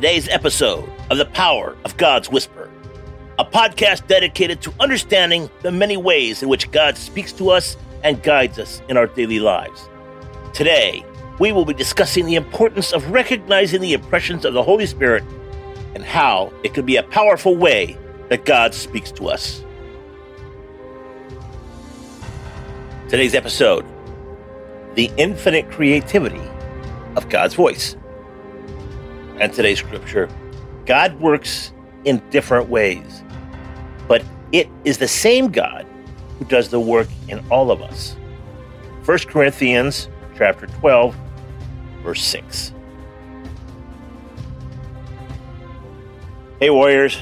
Today's episode of The Power of God's Whisper, a podcast dedicated to understanding the many ways in which God speaks to us and guides us in our daily lives. Today, we will be discussing the importance of recognizing the impressions of the Holy Spirit and how it can be a powerful way that God speaks to us. Today's episode The Infinite Creativity of God's Voice and today's scripture, God works in different ways, but it is the same God who does the work in all of us. 1 Corinthians chapter 12 verse 6. Hey warriors.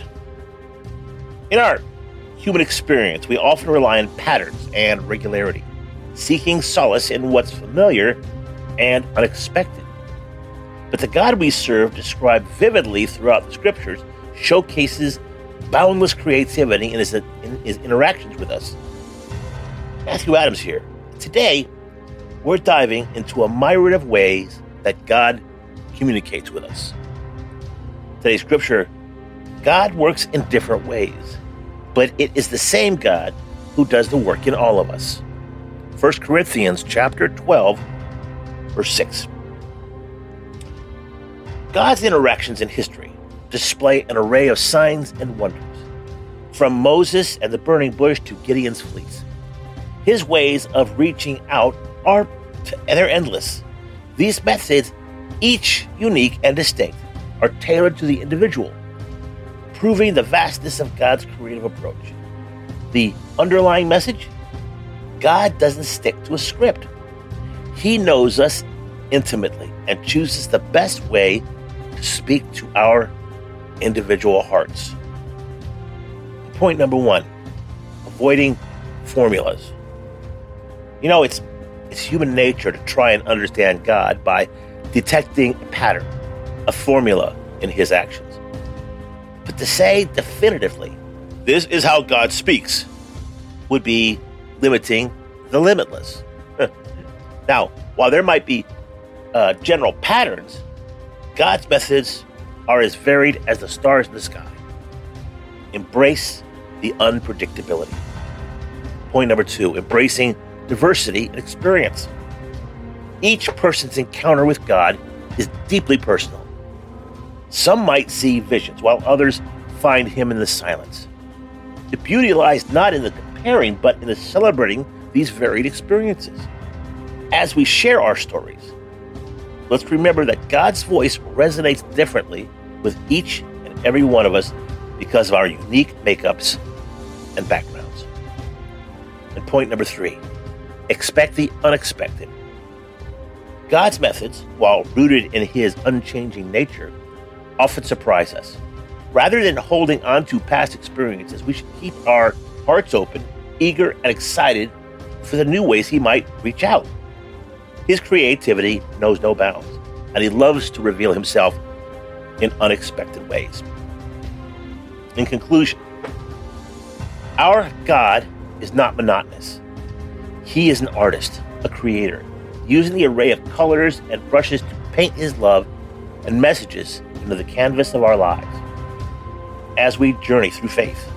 In our human experience, we often rely on patterns and regularity, seeking solace in what's familiar and unexpected. But the God we serve, described vividly throughout the scriptures, showcases boundless creativity in his, in his interactions with us. Matthew Adams here. Today, we're diving into a myriad of ways that God communicates with us. Today's scripture God works in different ways, but it is the same God who does the work in all of us. 1 Corinthians chapter 12 verse 6. God's interactions in history display an array of signs and wonders, from Moses and the burning bush to Gideon's fleece. His ways of reaching out are they're endless. These methods, each unique and distinct, are tailored to the individual, proving the vastness of God's creative approach. The underlying message God doesn't stick to a script. He knows us intimately and chooses the best way speak to our individual hearts. Point number one avoiding formulas. You know, it's, it's human nature to try and understand God by detecting a pattern, a formula in his actions. But to say definitively, this is how God speaks, would be limiting the limitless. now, while there might be uh, general patterns, God's methods are as varied as the stars in the sky. Embrace the unpredictability. Point number two embracing diversity and experience. Each person's encounter with God is deeply personal. Some might see visions, while others find Him in the silence. The beauty lies not in the comparing, but in the celebrating these varied experiences. As we share our stories, let's remember that God's voice resonates differently with each and every one of us because of our unique makeups and backgrounds. And point number three expect the unexpected. God's methods, while rooted in his unchanging nature, often surprise us. Rather than holding on to past experiences, we should keep our hearts open, eager, and excited for the new ways he might reach out. His creativity knows no bounds, and he loves to reveal himself in unexpected ways. In conclusion, our God is not monotonous. He is an artist, a creator, using the array of colors and brushes to paint his love and messages into the canvas of our lives. As we journey through faith,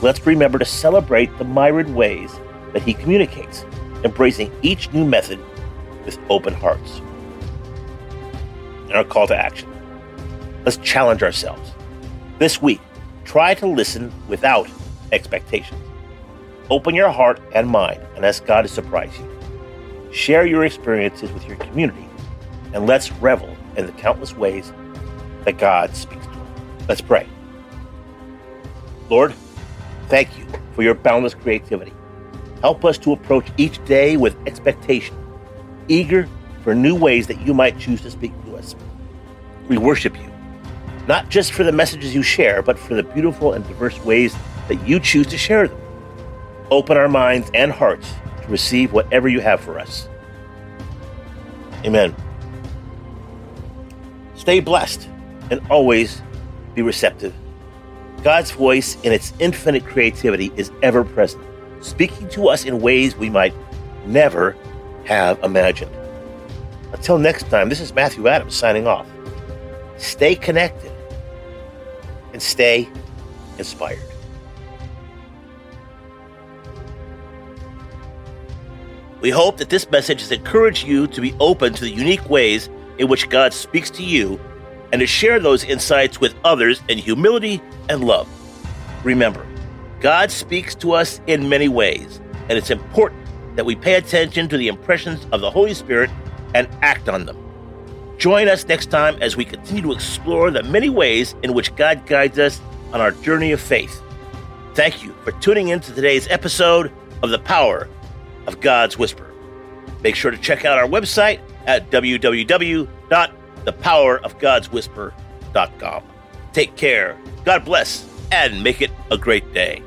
let's remember to celebrate the myriad ways that he communicates, embracing each new method with open hearts. And our call to action. Let's challenge ourselves. This week, try to listen without expectations. Open your heart and mind and ask God to surprise you. Share your experiences with your community and let's revel in the countless ways that God speaks to us. Let's pray. Lord, thank you for your boundless creativity. Help us to approach each day with expectation eager for new ways that you might choose to speak to us. We worship you, not just for the messages you share, but for the beautiful and diverse ways that you choose to share them. Open our minds and hearts to receive whatever you have for us. Amen. Stay blessed and always be receptive. God's voice, in its infinite creativity, is ever present, speaking to us in ways we might never have imagined. Until next time, this is Matthew Adams signing off. stay connected, and stay inspired. We hope that this message has encouraged you to be open to the unique ways in which God speaks to you and to share those insights with others in humility and love. Remember, God speaks to us in many ways, and it's important that we pay attention to the impressions of the Holy Spirit and act on them. Join us next time as we continue to explore the many ways in which God guides us on our journey of faith. Thank you for tuning in to today's episode of The Power of God's Whisper. Make sure to check out our website at www.thepowerofgodswhisper.com. Take care, God bless, and make it a great day.